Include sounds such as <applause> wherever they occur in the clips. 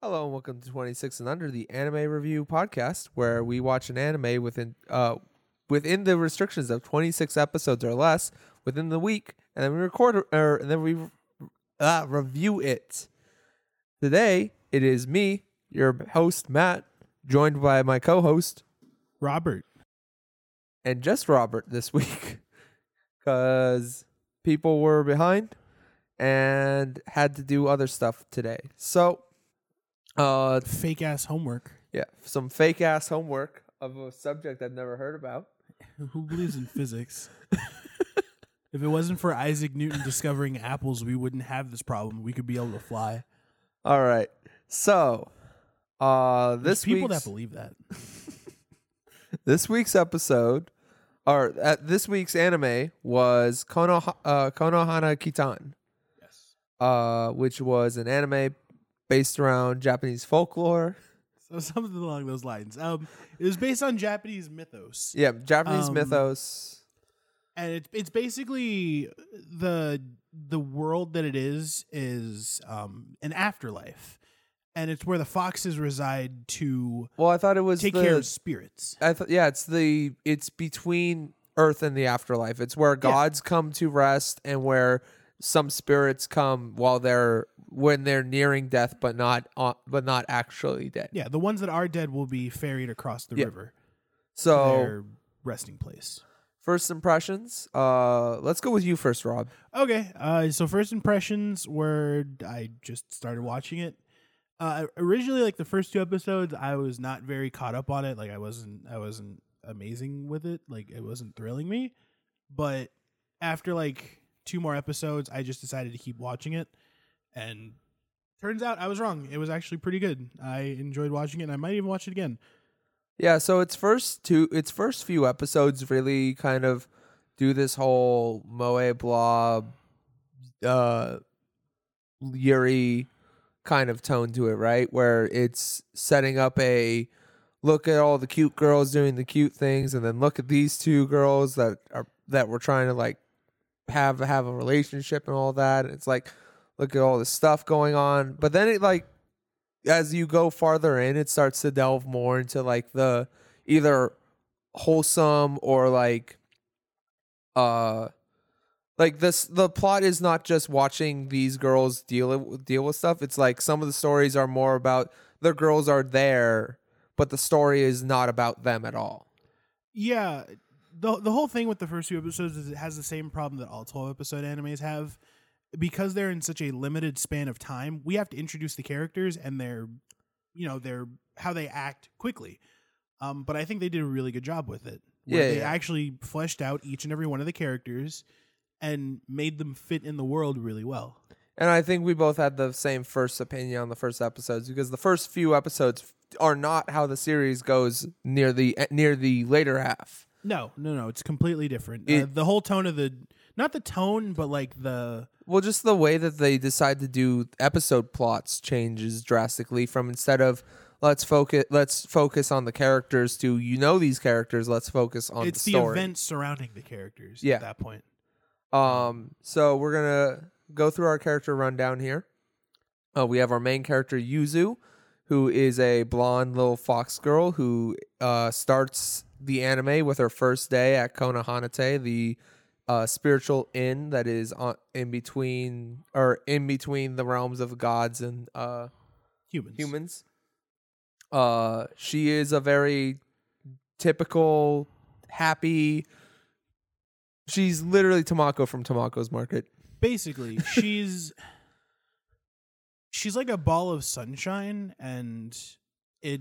Hello and welcome to 26 and Under, the anime review podcast, where we watch an anime within uh within the restrictions of 26 episodes or less within the week, and then we record or and then we uh, review it. Today it is me, your host Matt, joined by my co-host Robert. and just Robert this week, <laughs> because people were behind and had to do other stuff today. So, uh, Fake ass homework. Yeah, some fake ass homework of a subject I've never heard about. Who believes in physics? <laughs> if it wasn't for Isaac Newton discovering apples, we wouldn't have this problem. We could be able to fly. All right. So, uh There's this people week's, that believe that. <laughs> this week's episode or uh, this week's anime was Kono uh, Konohana Kitan, Yes. uh which was an anime based around Japanese folklore. So <laughs> something along those lines. Um, it was based on Japanese mythos, Yeah, Japanese Um, mythos. and it's it's basically the the world that it is is um an afterlife, and it's where the foxes reside to Well, I thought it was take the, care of spirits. I thought yeah, it's the it's between Earth and the afterlife. It's where gods come to rest and where some spirits come while they're when they're nearing death, but not uh, but not actually dead. Yeah, the ones that are dead will be ferried across the Yeah. river to So their resting place. first impressions. Uh, let's go with you first, Rob. Okay, uh, so first impressions were I just started watching it. Uh, originally, like the first two episodes, I was not very caught up on it. Like I wasn't, I wasn't amazing with it. Like it wasn't thrilling me. But after like two more episodes, I just decided to keep watching it, and turns out I was wrong. It was actually pretty good. I enjoyed watching it, and I might even watch it again. Yeah, so its first two, its first few episodes really kind of do this whole moe blob, uh, Yuri kind of tone to it, right? Where it's setting up a look at all the cute girls doing the cute things, and then look at these two girls that are that we're trying to like have have a relationship and all that. And it's like look at all this stuff going on, but then it like as you go farther in, it starts to delve more into like the either wholesome or like uh like this the plot is not just watching these girls deal deal with stuff. It's like some of the stories are more about the girls are there but the story is not about them at all. Yeah, the the whole thing with the first few episodes is it has the same problem that all twelve episode animes have, because they're in such a limited span of time. We have to introduce the characters and their, you know, their how they act quickly. Um, but I think they did a really good job with it. Where Yeah, they yeah. actually fleshed out each and every one of the characters and made them fit in the world really well. and i think we both had the same first opinion on the first episodes because the first few episodes are not how the series goes near the near the later half No, no, no, it's completely different. uh, the whole tone of the, not the tone, but like the Well, just the way that they decide to do episode plots changes drastically from instead of let's focus let's focus on the characters to you know these characters, let's focus on it's the the, story. events surrounding the characters Yeah. at that point. Um so we're going to go through our character rundown here. Uh, we have our main character Yuzu, who is a blonde little fox girl who uh, starts the anime with her first day at Konohanatei, the uh, spiritual inn that is on, in between or in between the realms of gods and uh, Humans. humans. Uh, she is a very typical, happy. She's literally Tamako from Tamako's Market. Basically, <laughs> she's she's like a ball of sunshine and it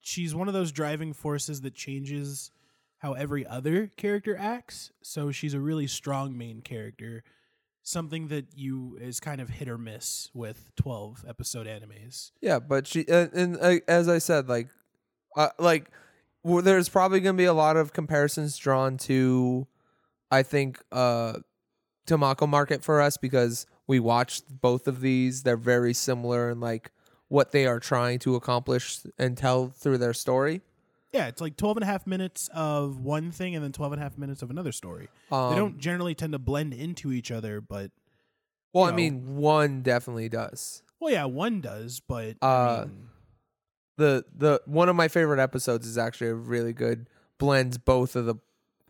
she's one of those driving forces that changes how every other character acts. So she's a really strong main character. Something that you is kind of hit or miss with 12 episode animes. Yeah, but she uh, and uh, as I said, like, uh, like well, there's probably gonna be a lot of comparisons drawn to, I think, uh, Tamako Market for us because we watched both of these. They're very similar in like what they are trying to accomplish and tell through their story. Yeah, it's like 12 and a half minutes of one thing and then 12 and a half minutes of another story. Um, they don't generally tend to blend into each other, but Well, I know. mean, one definitely does. Well, yeah, one does, but Uh, I mean, the the one of my favorite episodes is actually a really good blends both of the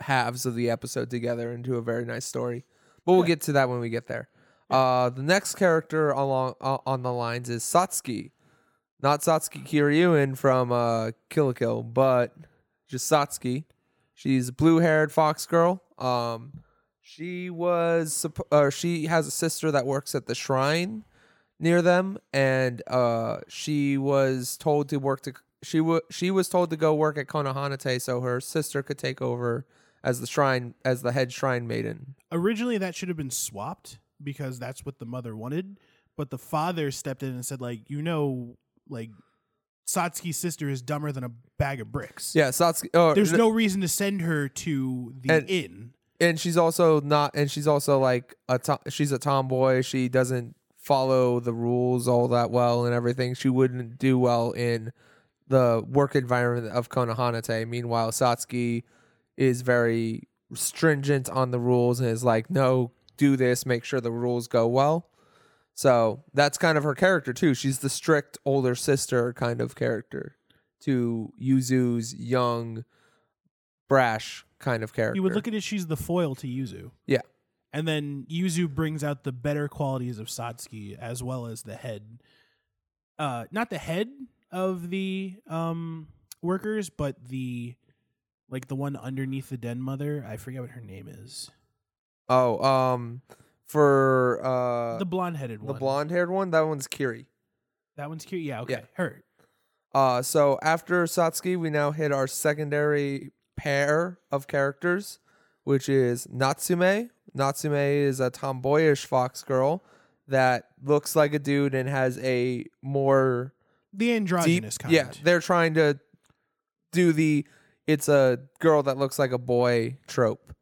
halves of the episode together into a very nice story. But we'll Yeah. get to that when we get there. Uh, the next character along uh, on the lines is Satsuki, not Satsuki Kiryuin from uh, Kill Kill, but just Satsuki. She's a blue-haired fox girl. Um, she was suppo- uh, she has a sister that works at the shrine near them, and uh, she was told to work to she wa she was told to go work at Konohanatei so her sister could take over as the shrine as the head shrine maiden. originally that should have been swapped because that's what the mother wanted, but the father stepped in and said, like, you know, like Satsuki's sister is dumber than a bag of bricks. Yeah, Satsuki. Oh, There's no reason to send her to the And- inn. and she's also not, and she's also like a to- she's a tomboy. She doesn't follow the rules all that well and everything. She wouldn't do well in the work environment of Konohanatei. Meanwhile, Satsuki is very stringent on the rules and is like, no, do this, make sure the rules go well. So that's kind of her character too. She's the strict older sister kind of character to Yuzu's young, brash kind of character. You would look at it, she's the foil to Yuzu. Yeah. And then Yuzu brings out the better qualities of Satsuki as well as the head. Uh not the head of the um workers, but the like the one underneath the den mother. I forget what her name is. Oh, um, for uh the blonde headed one. the blonde haired one, that one's Kiri. That one's cute. Yeah, okay. Yeah. Her. Uh, so after Satsuki, we now hit our secondary pair of characters, which is Natsume. Natsume is a tomboyish fox girl that looks like a dude and has a more The deep. androgynous kind. Yeah, they're trying to do the it's a girl that looks like a boy trope.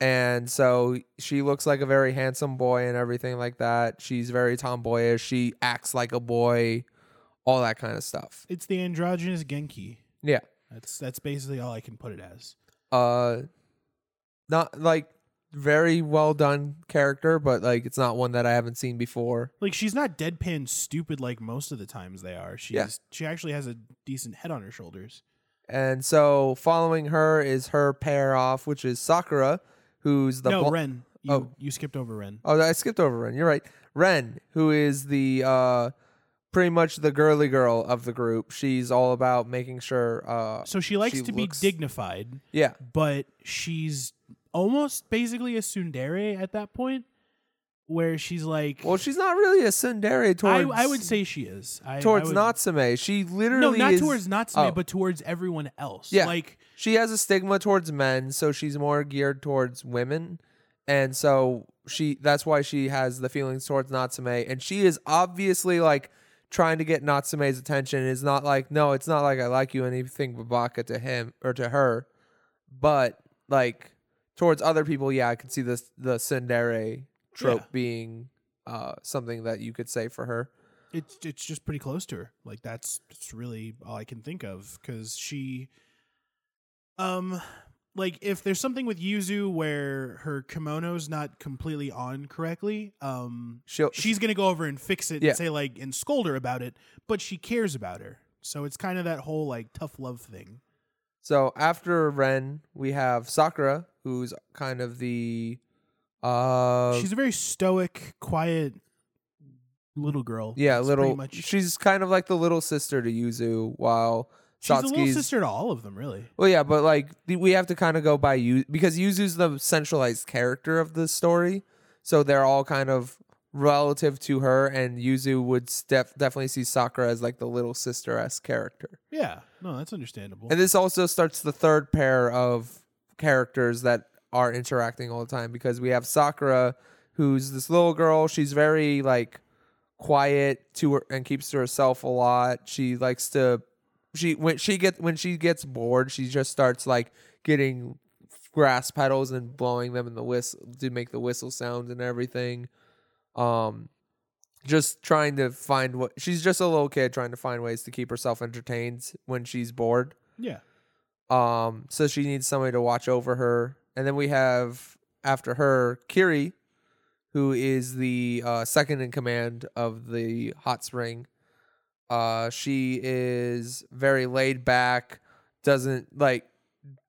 And so she looks like a very handsome boy and everything like that. She's very tomboyish. She acts like a boy, all that kind of stuff. It's the androgynous Genki. Yeah. That's that's basically all I can put it as. Uh not like very well done character, but like it's not one that I haven't seen before. Like she's not deadpan stupid like most of the times they are. She's Yeah. she actually has a decent head on her shoulders. And so following her is her pair off, which is Sakura, who's the no, bl- Ren. You Oh. you skipped over Ren. Oh, I skipped over Ren. You're right. Ren, who is the uh pretty much the girly girl of the group. She's all about making sure uh So she likes she to looks- be dignified, yeah. but she's almost basically a tsundere at that point, where she's like, Well, she's not really a tsundere I, towards I would say she is. I, towards I would, Natsume. She literally No, literally not is, towards Natsume, oh. but towards everyone else. Yeah. like she has a stigma towards men, so she's more geared towards women. And so she that's why she has the feelings towards Natsume and she is obviously like trying to get Natsume's attention. It's not like no, it's not like I like you anything but baka to him or to her. But like towards other people, yeah, I could see this the tsundere trope Yeah. being uh something that you could say for her. it's it's just pretty close to her. Like that's that's really all I can think of because she, um, like if there's something with Yuzu where her kimono's not completely on correctly, um, She'll she's gonna go over and fix it Yeah. and say like and scold her about it, but she cares about her. So it's kind of that whole like tough love thing. So after Ren, we have Sakura, who's kind of the uh She's a very stoic, quiet little girl. yeah, That's little much. she's kind of like the little sister to Yuzu while She's a little sister to all of them, really. Well yeah, but like we have to kind of go by you because Yuzu's the centralized character of the story. So they're all kind of relative to her and Yuzu would def- definitely see Sakura as like the little sister-esque character. Yeah, no, that's understandable. And this also starts the third pair of characters that are interacting all the time because we have Sakura, who's this little girl. She's very like quiet to her and keeps to herself a lot. She likes to she when she get when she gets bored, she just starts like getting grass petals and blowing them in the whistle to make the whistle sound and everything. Um just trying to find what she's just a little kid trying to find ways to keep herself entertained when she's bored. yeah, Um, so she needs somebody to watch over her. And then we have after her Kiri, who is the uh, second in command of the hot spring. Uh, she is very laid back, doesn't like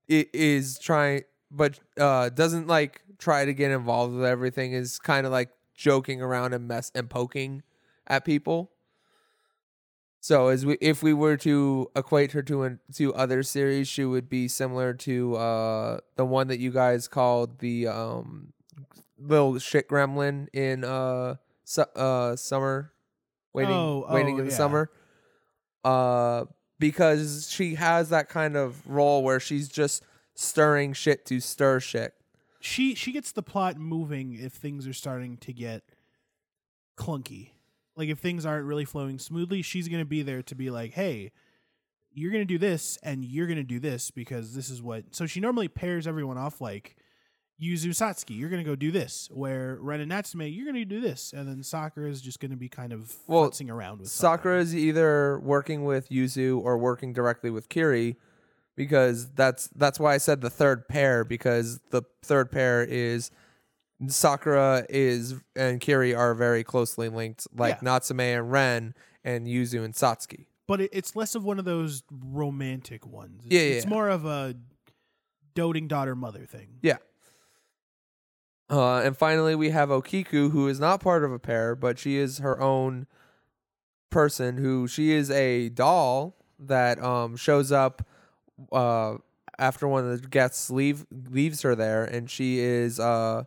it is trying, but uh, doesn't like try to get involved with everything. Is kind of like joking around and mess and poking at people. So as we if we were to equate her to an, to other series, she would be similar to uh the one that you guys called the um little shit gremlin in uh su- uh summer waiting Oh, waiting oh, in the yeah. summer. Uh because she has that kind of role where she's just stirring shit to stir shit. she she gets the plot moving if things are starting to get clunky. Like if things aren't really flowing smoothly, she's going to be there to be like, "Hey, you're going to do this and you're going to do this because this is what." So she normally pairs everyone off like Yuzu Satsuki, you're going to go do this, where Ren and Natsume, you're going to do this, and then Sakura is just going to be kind of Well, futzing around with Sakura is either working with Yuzu or working directly with Kiri because that's that's why I said the third pair because the third pair is Sakura is and Kiri are very closely linked like Yeah. Natsume and Ren and Yuzu and Satsuki. but it, it's less of one of those romantic ones. It's, Yeah, it's yeah. more of a doting daughter mother thing. Yeah. Uh, and finally, we have Okiku, who is not part of a pair, but she is her own person. Who she is a doll that um shows up uh after one of the guests leave leaves her there, and she is uh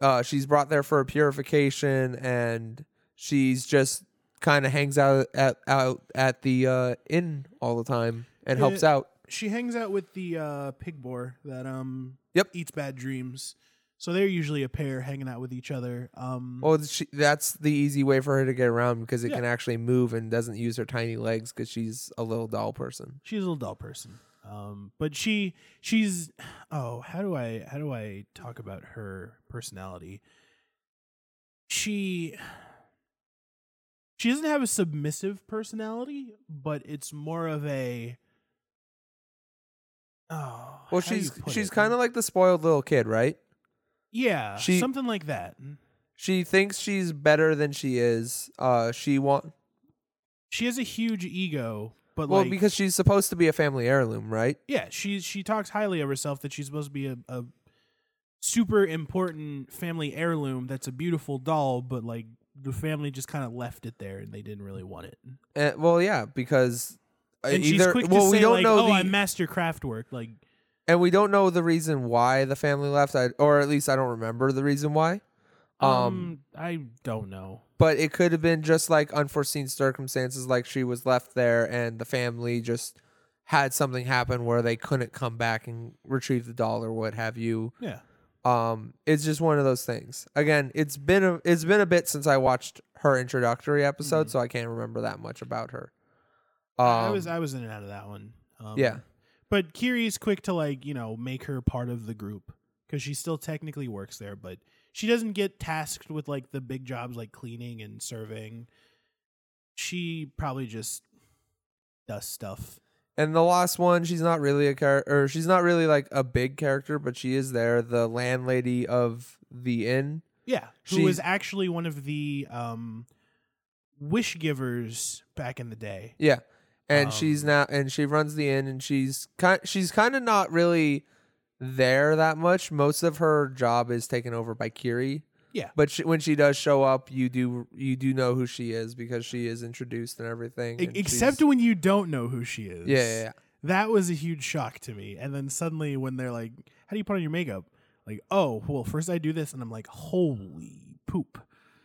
uh she's brought there for a purification, and she's just kind of hangs out at out at the uh inn all the time and helps out. she hangs out with the uh, pig boar that um Yep. eats bad dreams. So they're usually a pair hanging out with each other. Um, Well, she, that's the easy way for her to get around because it Yeah. can actually move and doesn't use her tiny legs because she's a little doll person. she's a little dull person. Um, but she she's oh how do I how do I talk about her personality? She she doesn't have a submissive personality, but it's more of a oh Well, how do you she's she's kind of like the spoiled little kid, right? yeah she- something like that. She thinks she's better than she is. Uh, she want she has a huge ego, but well like because she's supposed to be a family heirloom, right? yeah, she she talks highly of herself that she's supposed to be a, a super important family heirloom that's a beautiful doll, but like the family just kind of left it there and they didn't really want it. And, well, yeah, because uh, And she's either quick well to we say don't like, know "Oh, the I master craft work." Like and we don't know the reason why the family left. I, or at least I don't remember the reason why. Um, Um, I don't know. but it could have been just like unforeseen circumstances like she was left there and the family just had something happen where they couldn't come back and retrieve the doll or what have you Yeah. um it's just one of those things again it's been a it's been a bit since i watched her introductory episode Mhm. so i can't remember that much about her um, I was I was in and out of that one. Um, yeah But Kiri's quick to like, you know, make her part of the group cuz she still technically works there, but she doesn't get tasked with like the big jobs like cleaning and serving. She probably just does stuff. and the last one she's not really a character or she's not really like a big character but she is there the landlady of the inn Yeah, who was She's- actually one of the um wish givers back in the day. Yeah. And she's Um, now and she runs the inn and she's kind she's kind of not really there that much. Most of her job is taken over by Kiri. Yeah. But she, when she does show up, you do you do know who she is because she is introduced and everything. And Except when you don't know who she is. yeah, yeah, yeah. That was a huge shock to me. And then suddenly when they're like, How do you put on your makeup? Like, oh, well, first I do this and I'm like, holy poop.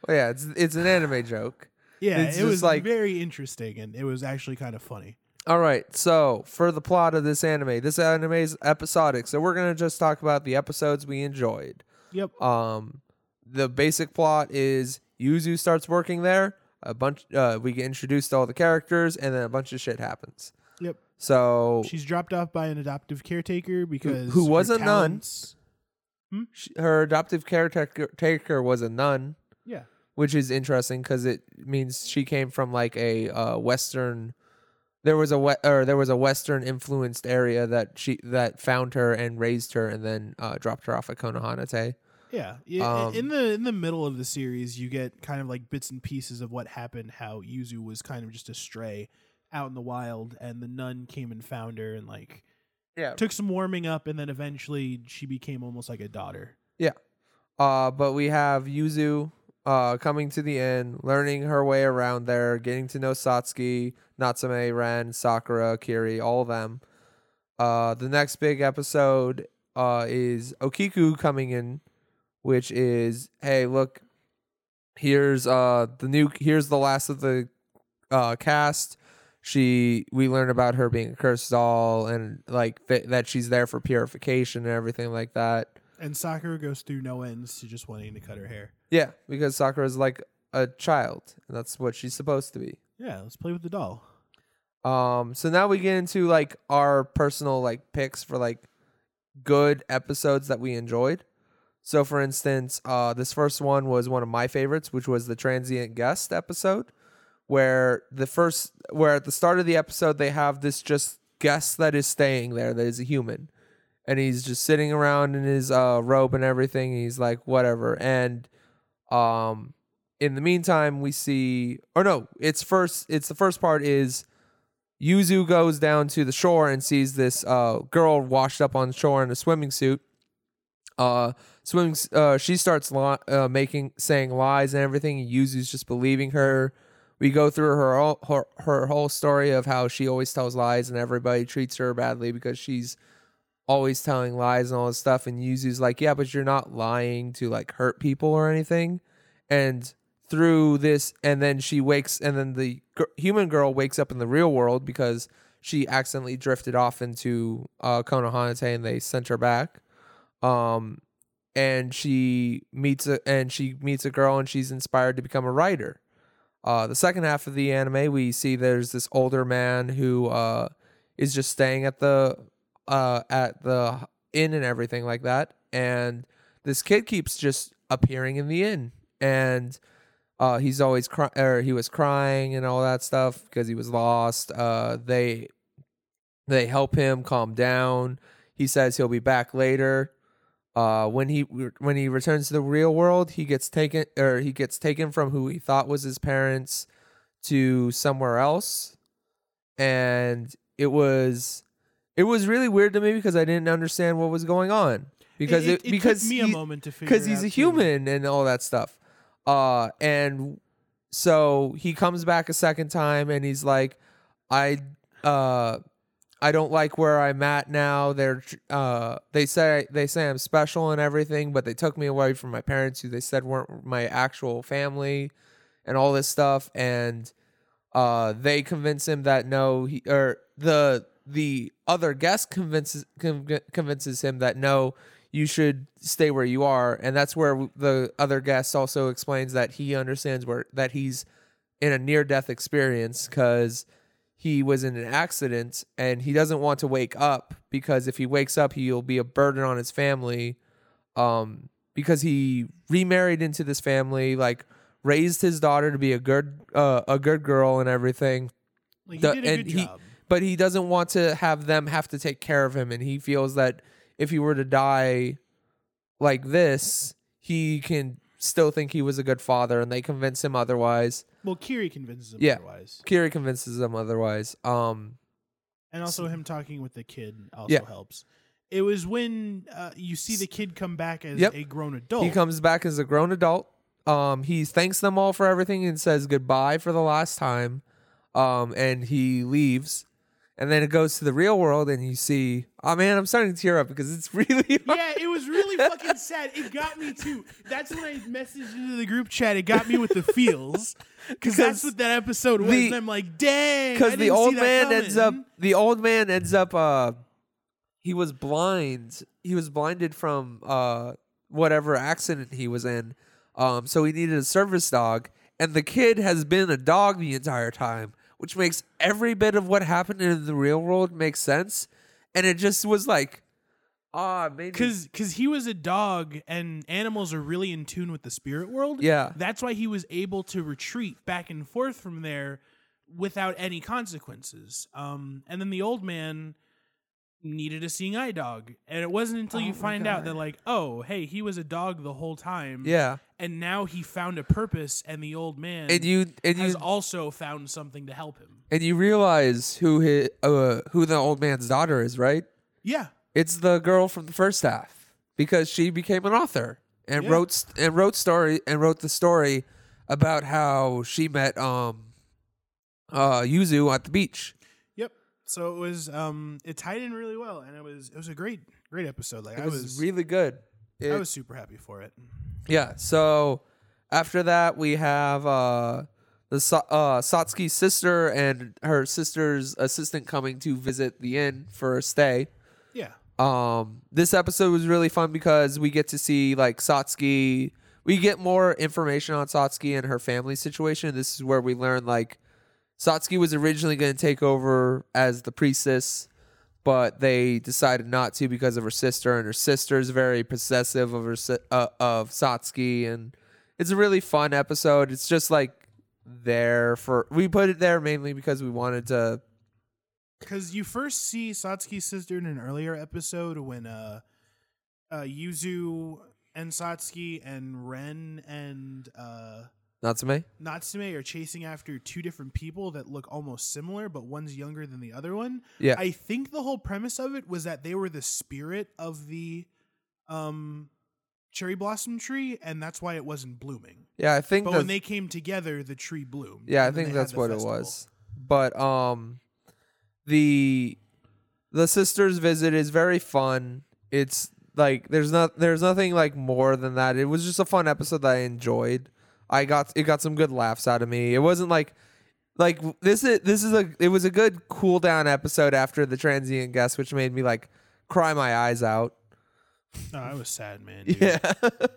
Well, yeah, it's it's an anime joke. <sighs> Yeah, It's it was like- very interesting and it was actually kind of funny. All right, so for the plot of this anime, this anime is episodic, so we're gonna just talk about the episodes we enjoyed. Yep. Um, the basic plot is Yuzu starts working there. A bunch, uh, we get introduced to all the characters, and then a bunch of shit happens. Yep. So She's dropped off by an adoptive caretaker because who was her a nun. talents- sh- her adoptive caretaker was a nun, Yeah. which is interesting because it means she came from like a uh, Western. There was a we- or there was a Western influenced area that she that found her and raised her, and then uh, dropped her off at Konohana Yeah, yeah. Um, in the in the middle of the series, you get kind of like bits and pieces of what happened. How Yuzu was kind of just a stray out in the wild, and the nun came and found her, and like Yeah. took some warming up, and then eventually she became almost like a daughter. Yeah, uh, but we have Yuzu uh, coming to the inn, learning her way around there, getting to know Satsuki, Natsume, Ren, Sakura, Kiri, all of them. Uh, the next big episode uh, is Okiku coming in, which is hey, look, here's uh the new here's the last of the uh cast. She we learn about her being a cursed doll and like th- that she's there for purification and everything like that. And Sakura goes through no ends to just wanting to cut her hair. Yeah, because Sakura is like a child, and that's what she's supposed to be. Yeah, let's play with the doll. Um, so now we get into like our personal like picks for like good episodes that we enjoyed. So for instance, uh this first one was one of my favorites, which was the transient guest episode, where the first where at the start of the episode they have this just guest that is staying there that is a human. And he's just sitting around in his uh robe and everything. He's like whatever. And um in the meantime we see or no, it's first it's the first part is Yuzu goes down to the shore and sees this uh, girl washed up on shore in a swimming suit. Uh, swimming. Uh, she starts uh, making saying lies and everything. Yuzu's just believing her. We go through her, all, her her whole story of how she always tells lies and everybody treats her badly because she's always telling lies and all this stuff. And Yuzu's like, yeah, but you're not lying to like hurt people or anything. And through this, and then she wakes, and then the gr- human girl wakes up in the real world because she accidentally drifted off into uh, Konohanatei, and they sent her back. Um, and she meets a and she meets a girl, and she's inspired to become a writer. Uh, the second half of the anime, we see there's this older man who uh, is just staying at the uh, at the inn and everything like that, and this kid keeps just appearing in the inn, and uh, he's always cry- or he was crying and all that stuff because he was lost. Uh, they they help him calm down. He says he'll be back later. Uh, when he when he returns to the real world, he gets taken or he gets taken from who he thought was his parents to somewhere else, and it was it was really weird to me because I didn't understand what was going on because it, it, because took me a moment to figure because he's a too. human and all that stuff. Uh, and so he comes back a second time and he's like, I, uh, I don't like where I'm at now. They're, uh, they say they say I'm special and everything, but they took me away from my parents, who they said weren't my actual family, and all this stuff. And uh, they convince him that no, he or the the other guest convinces conv- convinces him that no, you should stay where you are, and that's where the other guest also explains that he understands where that he's in a near death experience because he was in an accident and he doesn't want to wake up because if he wakes up he'll be a burden on his family um because he remarried into this family like raised his daughter to be a good uh, a good girl and everything Like, he the- did a and good he- job. But he doesn't want to have them have to take care of him and he feels that if he were to die like this he can still think he was a good father and they convince him otherwise Well, Kiri convinces him Yeah. otherwise, kiri convinces him otherwise um and also him talking with the kid also Yeah. helps. It was when uh, you see the kid come back as Yep. a grown adult. he comes back as a grown adult um he thanks them all for everything and says goodbye for the last time um and he leaves and then it goes to the real world and you see oh man i'm starting to tear up because it's <laughs> really yeah, it was really fucking sad. It got me too. That's when I messaged into the group chat. It got me with the feels because that's what that episode was. the- and I'm like, dang. because the old man ends up the old man ends up uh he was blind he was blinded from uh whatever accident he was in um so he needed a service dog and the kid has been a dog the entire time which makes every bit of what happened in the real world make sense and it just was like ah it made me- Cause, cause he was a dog, and animals are really in tune with the spirit world. yeah That's why he was able to retreat back and forth from there without any consequences. Um, and then the old man needed a seeing eye dog. And it wasn't until Oh you find out that like, oh, hey, he was a dog the whole time. Yeah, And now he found a purpose and the old man and you and has you also found something to help him. and you realize who his, uh who the old man's daughter is, right? Yeah. It's the girl from the first half because she became an author and Yeah. wrote and wrote story and wrote the story about how she met um uh Yuzu at the beach. So it was um it tied in really well and it was it was a great great episode. Like It I was, was really good. I was super happy for it. Yeah. So after that, we have uh, the uh, Satsuki's sister and her sister's assistant coming to visit the inn for a stay. Yeah. Um, this episode was really fun because we get to see like Satsuki. We get more information on Satsuki and her family situation. This is where we learn like Satsuki was originally going to take over as the priestess, but they decided not to because of her sister, and her sister is very possessive of her uh, of Satsuki, and it's a really fun episode. It's just like there for we put it there mainly because we wanted to. Because you first see Satsuki's sister in an earlier episode when uh, uh, Yuzu and Satsuki and Ren and uh, Natsume, Natsume are chasing after two different people that look almost similar, but one's younger than the other one. yeah, I think the whole premise of it was that they were the spirit of the um, cherry blossom tree, and that's why it wasn't blooming. yeah. I think But when they came together, the tree bloomed. Yeah, I think that's what festival. it was. But um the the sisters visit is very fun. It's like there's not there's nothing like more than that. It was just a fun episode that I enjoyed. I got it got some good laughs out of me. It wasn't like like this is this is a it was a good cool down episode after the transient guest which made me like cry my eyes out. No, I was sad, man. dude. Yeah. <laughs>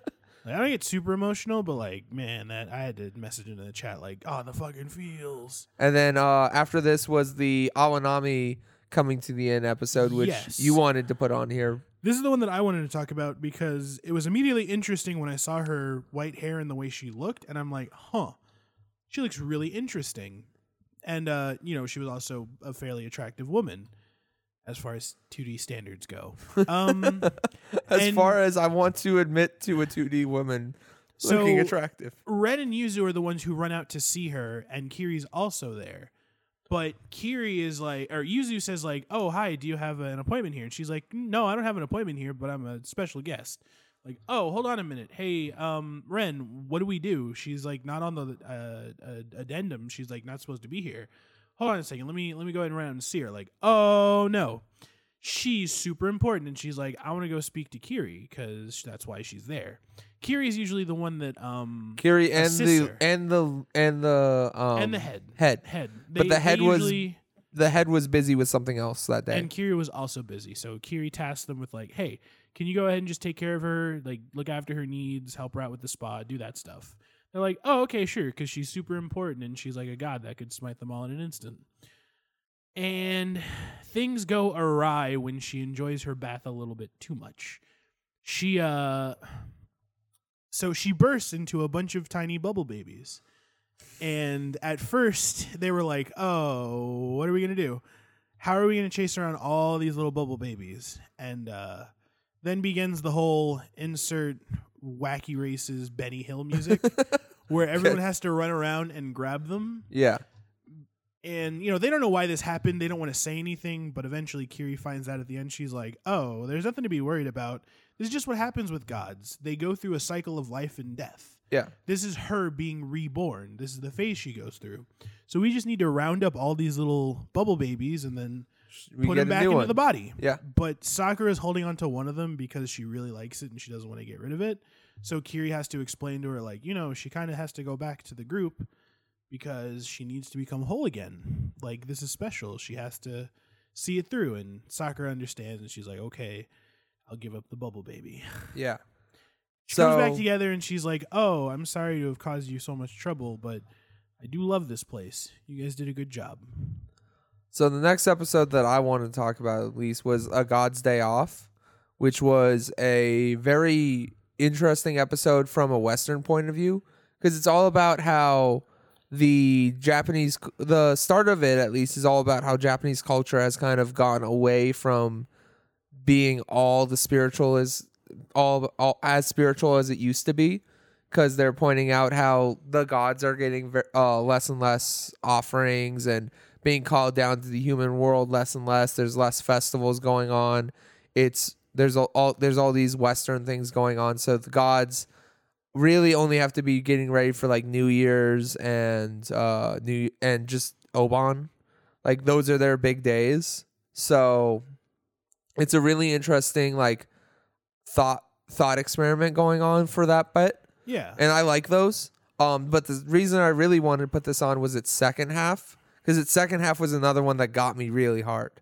Like, I don't get super emotional, but like, man, that I had to message into the chat like, "Oh, the fucking feels." And then uh, after this was the Awanami coming to the end episode, which Yes. you wanted to put on here. This is the one that I wanted to talk about because it was immediately interesting when I saw her white hair and the way she looked, and I'm like, "Huh, she looks really interesting." And uh, you know, she was also a fairly attractive woman, as far as 2D standards go. Um, <laughs> As far as I want to admit to a 2D woman looking attractive. Red and Yuzu are the ones who run out to see her, and Kiri's also there. But Kiri is like, or Yuzu says like, "Oh, hi, do you have an appointment here?" And she's like, "No, I don't have an appointment here, but I'm a special guest." Like, "Oh, hold on a minute. Hey, um, Ren, what do we do?" She's like, "Not on the uh, uh, addendum. She's like, not supposed to be here." Hold on a second. Let me let me go ahead and run out and see her. Like, oh no, she's super important, and she's like, "I want to go speak to Kiri because that's why she's there." Kiri is usually the one that um Kiri and the sister. and the and the um and the head head. head. But the head they was The head was busy with something else that day. and Kiri was also busy. So Kiri tasked them with like, "Hey, can you go ahead and just take care of her, like look after her needs, help her out with the spa, do that stuff." They're like, "Oh, okay, sure," because she's super important and she's like a god that could smite them all in an instant. And things go awry when she enjoys her bath a little bit too much. She uh so she bursts into a bunch of tiny bubble babies. And at first they were like, "Oh, what are we going to do? How are we going to chase around all these little bubble babies?" And uh then begins the whole insert wacky races Benny Hill music <laughs> where everyone has to run around and grab them yeah. And you know they don't know why this happened. They don't want to say anything but eventually kiri finds out at the end she's like oh there's nothing to be worried about. This is just what happens with gods. They go through a cycle of life and death. Yeah. this is her being reborn. This is the phase she goes through. So we just need to round up all these little bubble babies and then We put them back into one. the body. Yeah. but sakura is holding on to one of them because she really likes it and she doesn't want to get rid of it. So kiri has to explain to her like you know she kind of has to go back to the group because she needs to become whole again. Like this is special. She has to see it through and sakura understands and she's like okay i'll give up the bubble baby. <laughs> Yeah. she So comes back together and she's like oh i'm sorry to have caused you so much trouble but i do love this place. You guys did a good job. So the next episode that I wanted to talk about at least was A God's Day Off, which was a very interesting episode from a Western point of view because it's all about how the Japanese, the start of it at least, is all about how Japanese culture has kind of gone away from being all the spiritual is all, all as spiritual as it used to be because they're pointing out how the gods are getting uh, less and less offerings and being called down to the human world less and less. There's less festivals going on. It's there's all, all there's all these Western things going on. So the gods really only have to be getting ready for like New Year's and uh new and just Obon. Like those are their big days. So it's a really interesting like thought thought experiment going on for that bit. Yeah. And I like those. Um but the reason I really wanted to put this on was its second half because its second half was another one that got me really hard.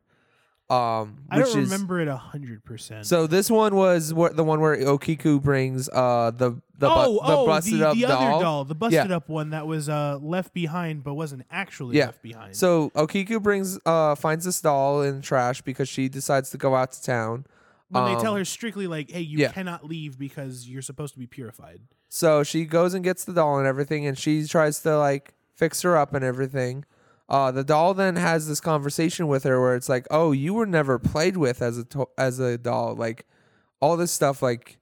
Um I don't is remember it a hundred percent. so this one was what the one where Okiku brings uh the the, bu- oh, the oh, busted the, up the doll. other doll, the busted Yeah. up one that was uh, left behind, but wasn't actually Yeah. left behind. So Okiku brings uh finds this doll in trash because she decides to go out to town. when they tell um, her strictly like, "Hey, you yeah. cannot leave because you're supposed to be purified." So she goes and gets the doll and everything, and she tries to like fix her up and everything. Uh, the doll then has this conversation with her where it's like, "Oh, you were never played with as a to- as a doll, like all this stuff. Like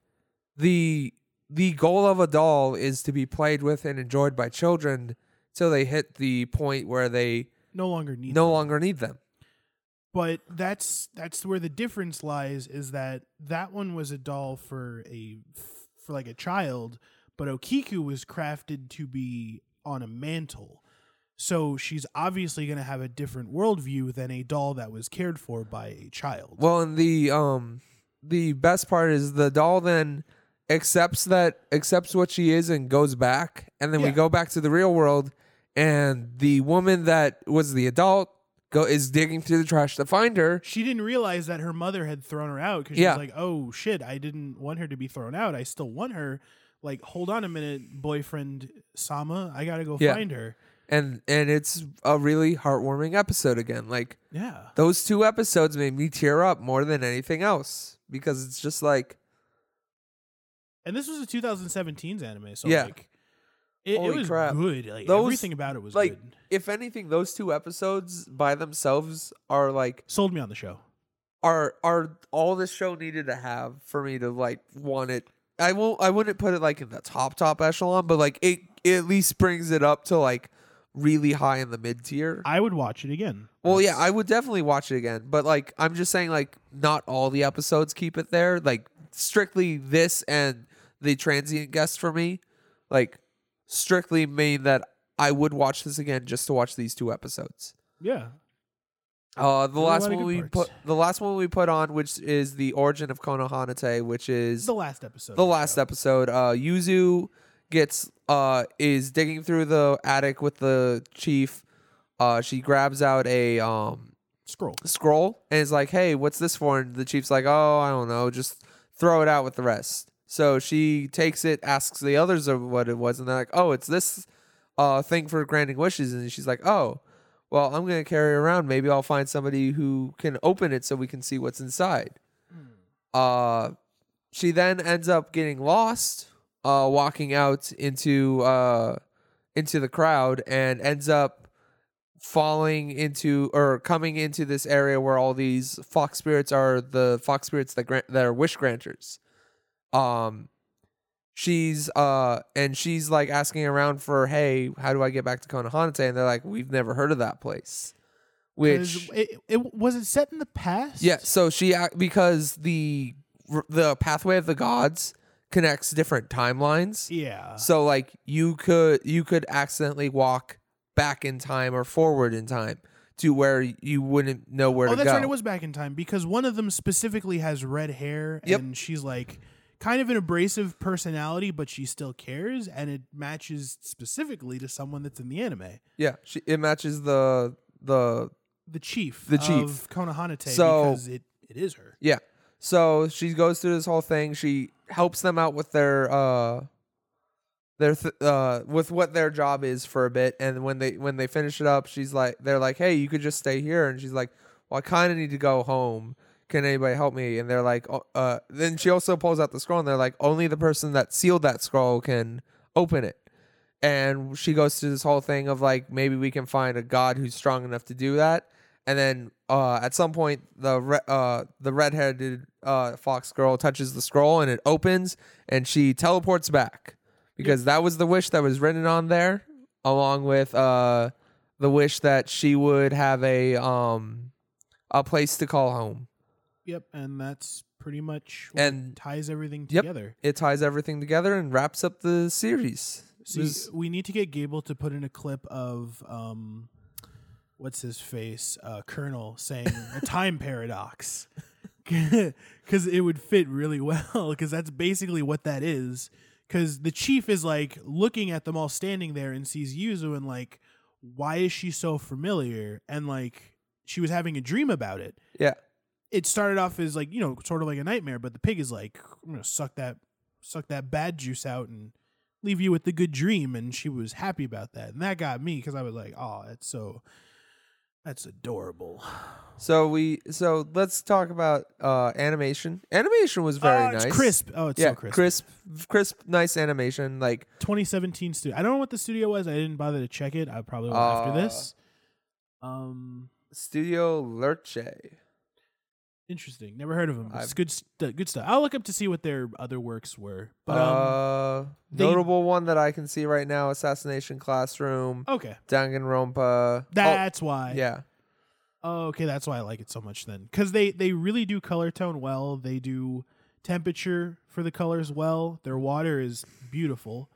the the goal of a doll is to be played with and enjoyed by children till they hit the point where they No longer need. no them. longer need them." But that's that's where the difference lies. Is that that one was a doll for a for like a child, but Okiku was crafted to be on a mantle. So she's obviously going to have a different worldview than a doll that was cared for by a child. Well, and the um the best part is the doll then accepts that accepts what she is and goes back, and then we go back to the real world, and the woman that was the adult go is digging through the trash to find her. she didn't realize that her mother had thrown her out because she Yeah. was like, "Oh shit, I didn't want her to be thrown out. I still want her." Like, hold on a minute, boyfriend Sama, I gotta go Yeah. find her. And and it's a really heartwarming episode again. Like Yeah, those two episodes made me tear up more than anything else because it's just like and this was a 2017's anime, so Yeah. like, it, it was crap. good. Like Those- everything about it was like good. if anything, those two episodes by themselves are like Sold me on the show. are are all this show needed to have for me to like want it. I won't. I wouldn't put it like in the top top echelon, but like it, it at least brings it up to like really high in the mid tier. I would watch it again. Well, yeah, I would definitely watch it again, but like I'm just saying, like not all the episodes keep it there. Like strictly this and the transient guest for me, like strictly mean that I would watch this again just to watch these two episodes. yeah. Uh, the There were a last one we parts. put, the last one we put on, which is the origin of Konohanatei, which is The last episode. the last show. episode. Uh, Yuzu gets uh is digging through the attic with the chief. Uh, she grabs out a um Scroll. scroll and is like, "Hey, what's this for?" And the chief's like, "Oh, I don't know. Just throw it out with the rest." So she takes it, asks the others of what it was, and they're like, "Oh, it's this uh thing for granting wishes." And she's like, "Oh, well, I'm gonna carry it around. Maybe I'll find somebody who can open it so we can see what's inside." Uh, she then ends up getting lost, uh, walking out into uh into the crowd and ends up falling into or coming into this area where all these fox spirits are the fox spirits that grant that are wish granters. Um she's uh and she's like asking around for hey, how do I get back to Konohanatei? And they're like, We've never heard of that place. Which it, it was it set in the past? yeah, so she because the the pathway of the gods connects different timelines. Yeah. So like you could you could accidentally walk back in time or forward in time to where you wouldn't know where oh, to go. Oh, that's right. It was back in time because one of them specifically has red hair, Yep. and she's like kind of an abrasive personality, but she still cares, and it matches specifically to someone that's in the anime, yeah, she, it matches the the the chief, The chief. of Konohanatei, So- because it, it is her. yeah. So she goes through this whole thing. She helps them out with their uh their th- uh with what their job is for a bit. And when they when they finish it up she's like they're like hey you could just stay here. And she's like well I kind of need to go home. Can anybody help me? And they're like oh, uh then she also pulls out the scroll and they're like only the person that sealed that scroll can open it. And she goes through this whole thing of like maybe we can find a god who's strong enough to do that and then uh, at some point the re- uh, the redheaded uh, fox girl touches the scroll and it opens and she teleports back because that was the wish that was written on there along with uh, the wish that she would have a um a place to call home Yep, and that's pretty much what And- ties everything Yep. together. it ties everything together and wraps up the series See, we need to get Gable to put in a clip of um, what's his face, uh, Colonel saying a <laughs> time paradox, <laughs> because it would fit really well. Because that's basically what that is. Because the chief is like looking at them all standing there and sees Yuzu and like, why is she so familiar? And like, she was having a dream about it. yeah It started off as like you know sort of like a nightmare, but the pig is like, I'm gonna suck that suck that bad juice out and leave you with the good dream and she was happy about that and that got me because i was like oh that's so that's adorable. So we so let's talk about uh animation. Animation was very oh, nice. crisp. Oh it's yeah so crisp. crisp crisp nice animation like 2017 studio i don't know what the studio was. I didn't bother to check it. I probably will after Uh, this. Um studio Lerche interesting never heard of them it's I've- good st- good stuff i'll look up to see what their other works were but um uh, they- notable one that I can see right now: Assassination Classroom, okay Danganronpa. that's why oh, yeah, Oh, okay, that's why I like it so much then. Cuz they they really do color tone well. They do temperature for the colors well. Their water is beautiful.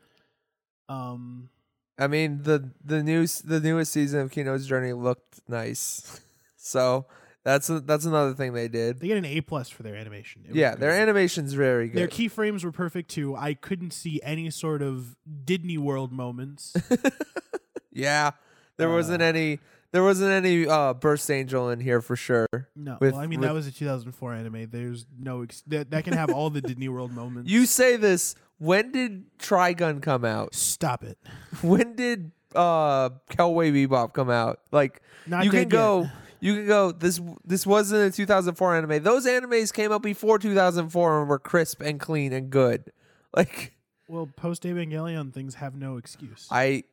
Um I mean the the new the newest season of Kino's Journey looked nice, <laughs> so that's a, that's another thing they did. they get an A plus for their animation. It was Yeah, their animation's very good. their keyframes were perfect too. I couldn't see any sort of Disney World moments. <laughs> yeah, there wasn't Uh, any there wasn't any uh, Burst Angel in here for sure. No, With- well, I mean with- that was a 2004 anime. There's no ex- that that can have all the Disney World moments. You say this. When did Trigun come out? stop it. When did uh Cowboy Bebop come out? Like Not you can dead go yet. You can go this this wasn't a 2004 anime. Those animes came out before 2004 and were crisp and clean and good. <laughs> Like Well, post Evangelion things have no excuse. I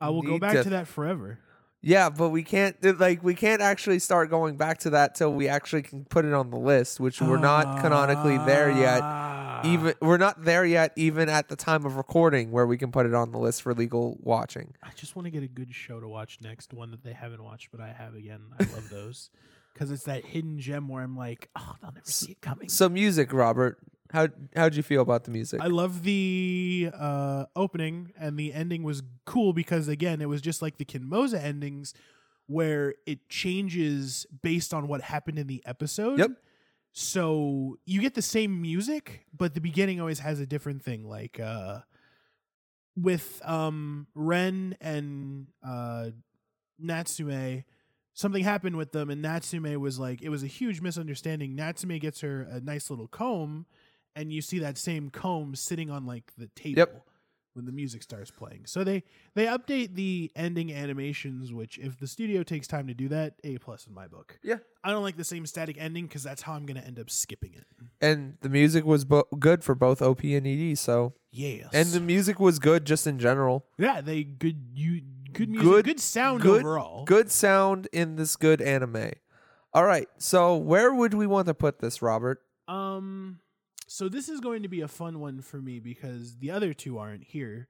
I will go back to- to that forever. yeah, but we can't uh, like we can't actually start going back to that till we actually can put it on the list, which we're not canonically there yet. Ah. Even we're not there yet even at the time of recording where we can put it on the list for legal watching. I just want to get a good show to watch next, one that they haven't watched, but I have again. I love those <laughs> because it's that hidden gem where I'm like, oh, they'll never see it coming. So music, Robert. How how'd you feel about the music? I love the uh, opening and the ending was cool because again, it was just like the Kinmoza endings where it changes based on what happened in the episode. Yep. So you get the same music, but the beginning always has a different thing. Like uh, with um, Ren and uh, Natsume, something happened with them, and Natsume was like, it was a huge misunderstanding. Natsume gets her a nice little comb, and you see that same comb sitting on like the table Yep. When the music starts playing. So they they update the ending animations, which if the studio takes time to do that, a plus in my book. Yeah. I don't like the same static ending because that's how I'm gonna end up skipping it. and the music was bo- good for both OP and ED. So Yes. and the music was good just in general. yeah, they good you good music, Good- good, sound good- overall. Good sound in this good anime. All right, so where would we want to put this, Robert? Um, so this is going to be a fun one for me because the other two aren't here.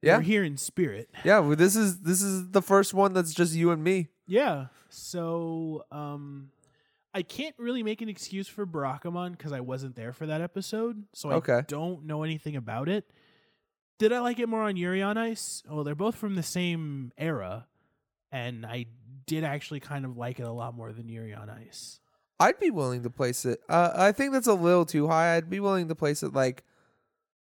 Yeah, They're here in spirit. yeah. Well, this is this is the first one that's just you and me. Yeah. So, um, I can't really make an excuse for Barakamon because I wasn't there for that episode, so I don't know anything about it. Did I like it more on Yuri on Ice? Well, they're both from the same era, and I did actually kind of like it a lot more than Yuri on Ice. I'd be willing to place it. Uh, I think that's a little too high. I'd be willing to place it like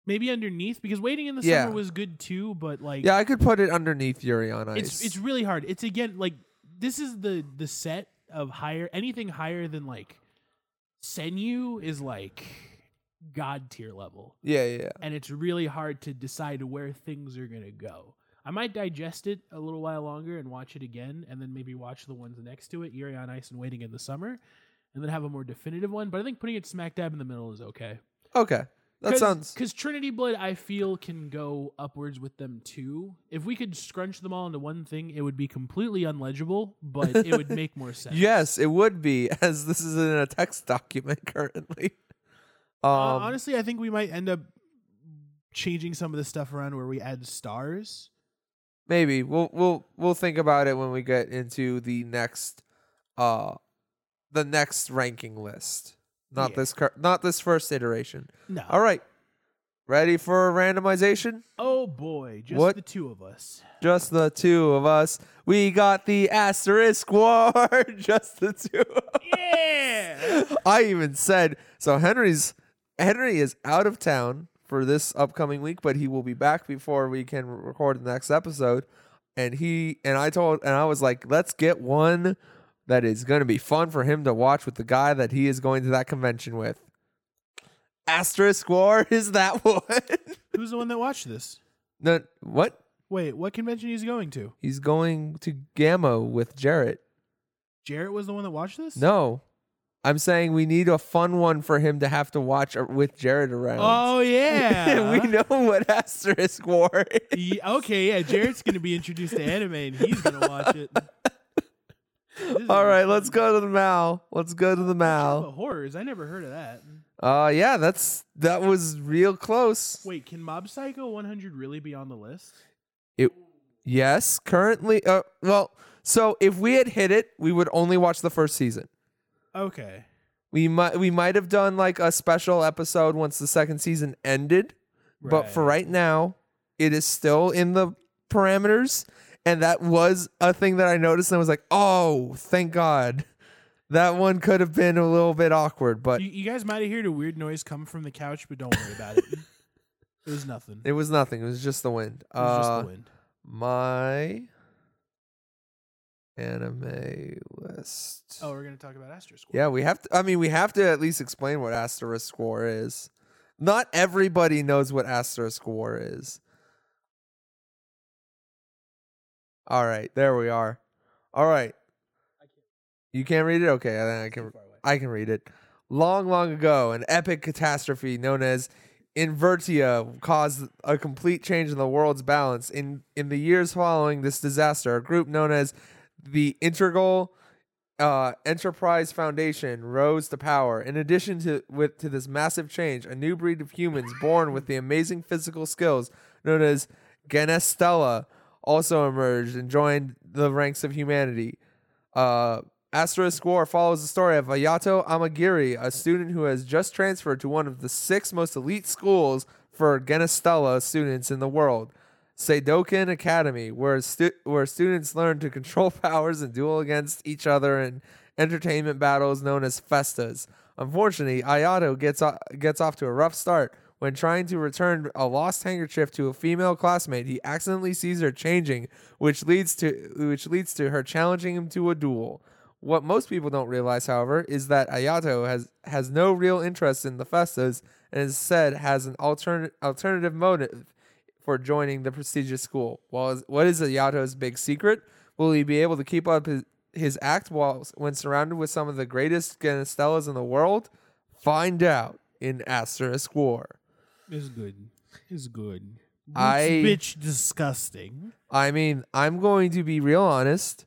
Maybe underneath because Waiting in the Yeah. Summer was good too, but like yeah. I could put it underneath Yuri on Ice. it's it's really hard. It's again like this is the the set of higher anything higher than like Senyu is like god tier level, yeah, yeah, yeah. and it's really hard to decide where things are gonna go. I might digest it a little while longer and watch it again, and then maybe watch the ones next to it, Yuri on Ice and Waiting in the Summer, and then have a more definitive one. But I think putting it smack dab in the middle is okay. Okay, that sounds. because Trinity Blood, I feel can go upwards with them too. If we could scrunch them all into one thing, it would be completely unlegible, but it would <laughs> make more sense. Yes, it would be, <laughs> as this is in a text document <laughs> currently. Um, Uh, honestly, I think we might end up changing some of the stuff around where we add stars. maybe we'll we'll we'll think about it when we get into the next, uh, the next ranking list. Not Yeah. this cur- not this first iteration. No. All right, ready for randomization? Oh boy, just What? the two of us. Just the two of us. We got the asterisk war. <laughs> Just the two. of us. Yeah. I even said so. Henry's Henry is out of town for this upcoming week, but he will be back before we can record the next episode. And he and I told and I was like, let's get one that is going to be fun for him to watch with the guy that he is going to that convention with. Asterisk War <laughs> is that one. Who's the one that watched this? no, what? Wait, what convention he's going to? He's going to Gamma with Jarrett. Jarrett was the one that watched this? No. I'm saying we need a fun one for him to have to watch with Jared around. Oh <laughs> yeah. we know what Asterisk War is. Ye- okay, yeah. Jarrett's gonna be introduced to anime and he's gonna watch it. All right, let's go to the Mal. Let's go to the But Mal. horrors, I never heard of that. Uh yeah, that's that was real close. Wait, can Mob Psycho 100 really be on the list? It yes, currently uh well, so if we had hit it, we would only watch the first season. Okay. We might we might have done like a special episode once the second season ended. But for right now, it is still in the parameters. And that was a thing that I noticed and I was like, oh, thank God. That one could have been a little bit awkward, but you, you guys might have heard a weird noise come from the couch, but don't worry about it. It was nothing. It <laughs> it was nothing. It was just the wind. was just Uh, the wind. my anime list. Oh, we're gonna talk about Asterisk. Yeah, we have to. I mean, we have to at least explain what Asterisk War is. Not everybody knows what Asterisk War is. All right, there we are. All right. You can't read it? Okay, then I can. I can read it. Long, long ago, an epic catastrophe known as Invertia caused a complete change in the world's balance. In in the years following this disaster, a group known as the Integral uh, Enterprise Foundation rose to power. In addition to with to this massive change, a new breed of humans born with the amazing physical skills known as Genestella also emerged and joined the ranks of humanity. Uh, Asterisk War follows the story of Ayato Amagiri, a student who has just transferred to one of the six most elite schools for Genestella students in the world. Seidoukan Academy, where stu- where students learn to control <laughs> powers and duel against each other in entertainment battles known as festas. Unfortunately, Ayato gets o- gets off to a rough start. When trying to return a lost handkerchief to a female classmate, he accidentally sees her changing, which leads to which leads to her challenging him to a duel. What most people don't realize, however, is that Ayato has has no real interest in the festas and instead has an alternate alternative motive for joining the prestigious school. Well, what is Ayato's big secret? Will he be able to keep up his, his act while when surrounded with some of the greatest Genestellas in the world? Find out in Asterisk War. It's good. It's good. I- bitch disgusting. I mean, I'm going to be real honest.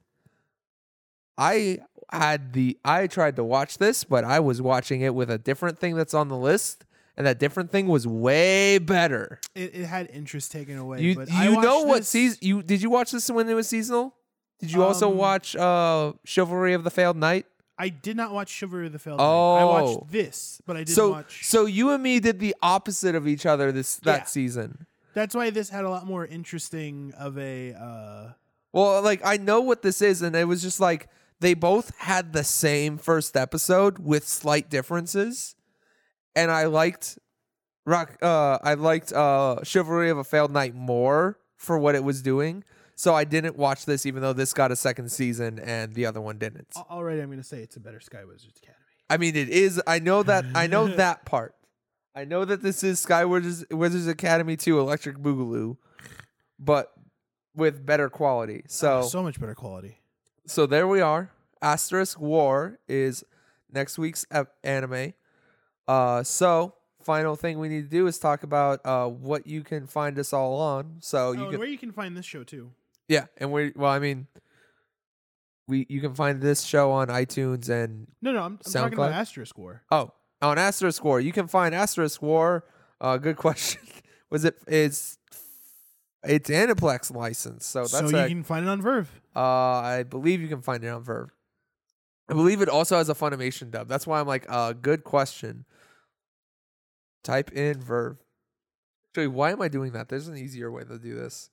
I had the I tried to watch this, but I was watching it with a different thing that's on the list, and that different thing was way better. It, it had interest taken away. You but I you know what season you did you watch this when it was seasonal? Did you also Um, watch uh Chivalry of the Failed Knight? I did not watch Chivalry of the Failed Knight. I Oh. watched this, but I didn't So watch. so you and me did the opposite of each other this that Yeah. season. That's why this had a lot more interesting of a. Uh, Well, like I know what this is, and it was just like they both had the same first episode with slight differences, and I liked Rock. Uh, I liked uh, Chivalry of a Failed Knight more for what it was doing. So I didn't watch this, even though this got a second season and the other one didn't. al- already, I'm going to say it's a better Sky Wizards Academy. I mean, it is. I know that. I know <laughs> that part. I know that this is Sky Wizards, Wizards Academy 2 Electric Boogaloo, but with better quality. So, so much better quality. so there we are. Asterisk War is next week's ep- anime. Uh, so final thing we need to do is talk about uh, what you can find us all on. So Oh, you and can, where you can find this show too. Yeah, and we well, I mean, we you can find this show on iTunes and No, no, I'm, I'm talking about SoundCloud? Asterisk War. oh on Asterisk War. You can find Asterisk War. Uh, good question. <laughs> Was it? It's it's Aniplex license, so that's so you a- can find it on VRV. Uh, I believe you can find it on VRV. I believe it also has a Funimation dub. That's why I'm like, uh, good question. Type in VRV. Actually, why am I doing that? There's an easier way to do this.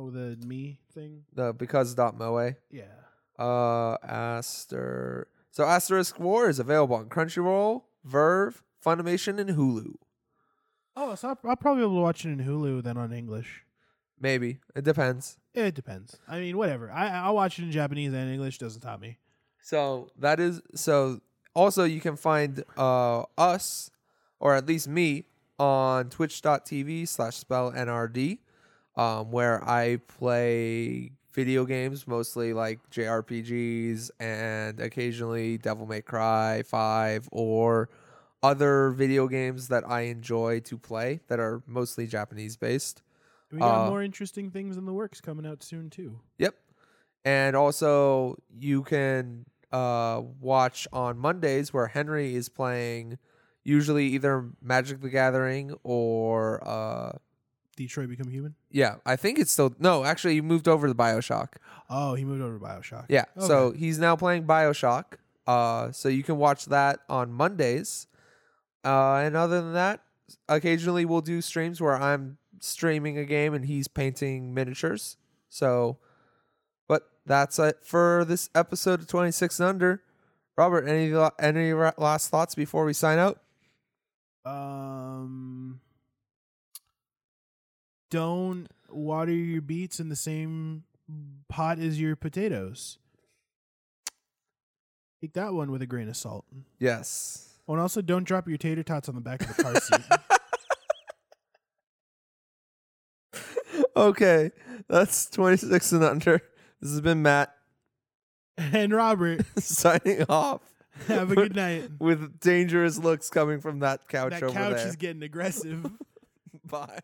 Oh, the me thing. The because dot moe. Yeah. Uh, Aster. So Asterisk War is available on Crunchyroll, VRV, Funimation, and Hulu. Oh, so I'll, I'll probably be able to watch it in Hulu then on English. Maybe it depends. It depends. I mean, whatever. I I'll watch it in Japanese and English. Doesn't stop me. So that is so. Also, you can find uh us, or at least me, on Twitch.tv slash spell nrd, um, where I play video games, mostly like JRPGs and occasionally Devil May Cry Five or other video games that I enjoy to play that are mostly Japanese based. We got Uh, more interesting things in the works coming out soon too. Yep. And also you can uh watch on Mondays where Henry is playing usually either Magic the Gathering or uh Detroit Become Human. yeah, I think it's still no, actually he moved over to BioShock. Oh, he moved over to BioShock. Yeah. So he's now playing BioShock. Uh so you can watch that on Mondays. Uh and other than that, occasionally we'll do streams where I'm streaming a game and he's painting miniatures. So but that's it for this episode of 26 and under. Robert, any any last thoughts before we sign out? Um, don't water your beets in the same pot as your potatoes. Take that one with a grain of salt. Yes. Oh, and also don't drop your tater tots on the back of the car seat. <laughs> okay. That's 26 and under. This has been Matt and Robert, <laughs> signing off. have a good <laughs> night. with dangerous looks coming from that couch over there. That over couch there. is getting aggressive. Bye.